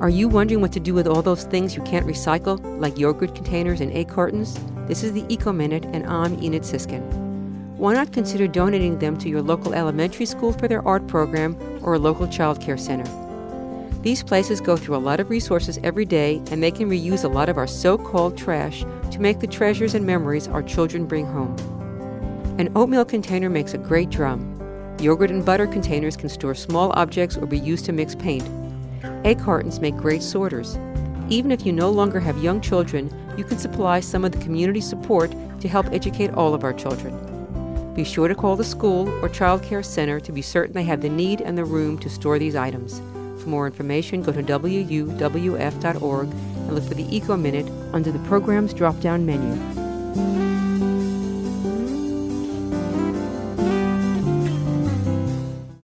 Are you wondering what to do with all those things you can't recycle, like yogurt containers and egg cartons? This is the Eco Minute, and I'm Enid Siskin. Why not consider donating them to your local elementary school for their art program or a local child care center? These places go through a lot of resources every day, and they can reuse a lot of our so called trash to make the treasures and memories our children bring home. An oatmeal container makes a great drum. Yogurt and butter containers can store small objects or be used to mix paint. Egg cartons make great sorters. Even if you no longer have young children, you can supply some of the community support to help educate all of our children. Be sure to call the school or child care center to be certain they have the need and the room to store these items. For more information, go to wuwf.org and look for the Eco Minute under the program's drop down menu.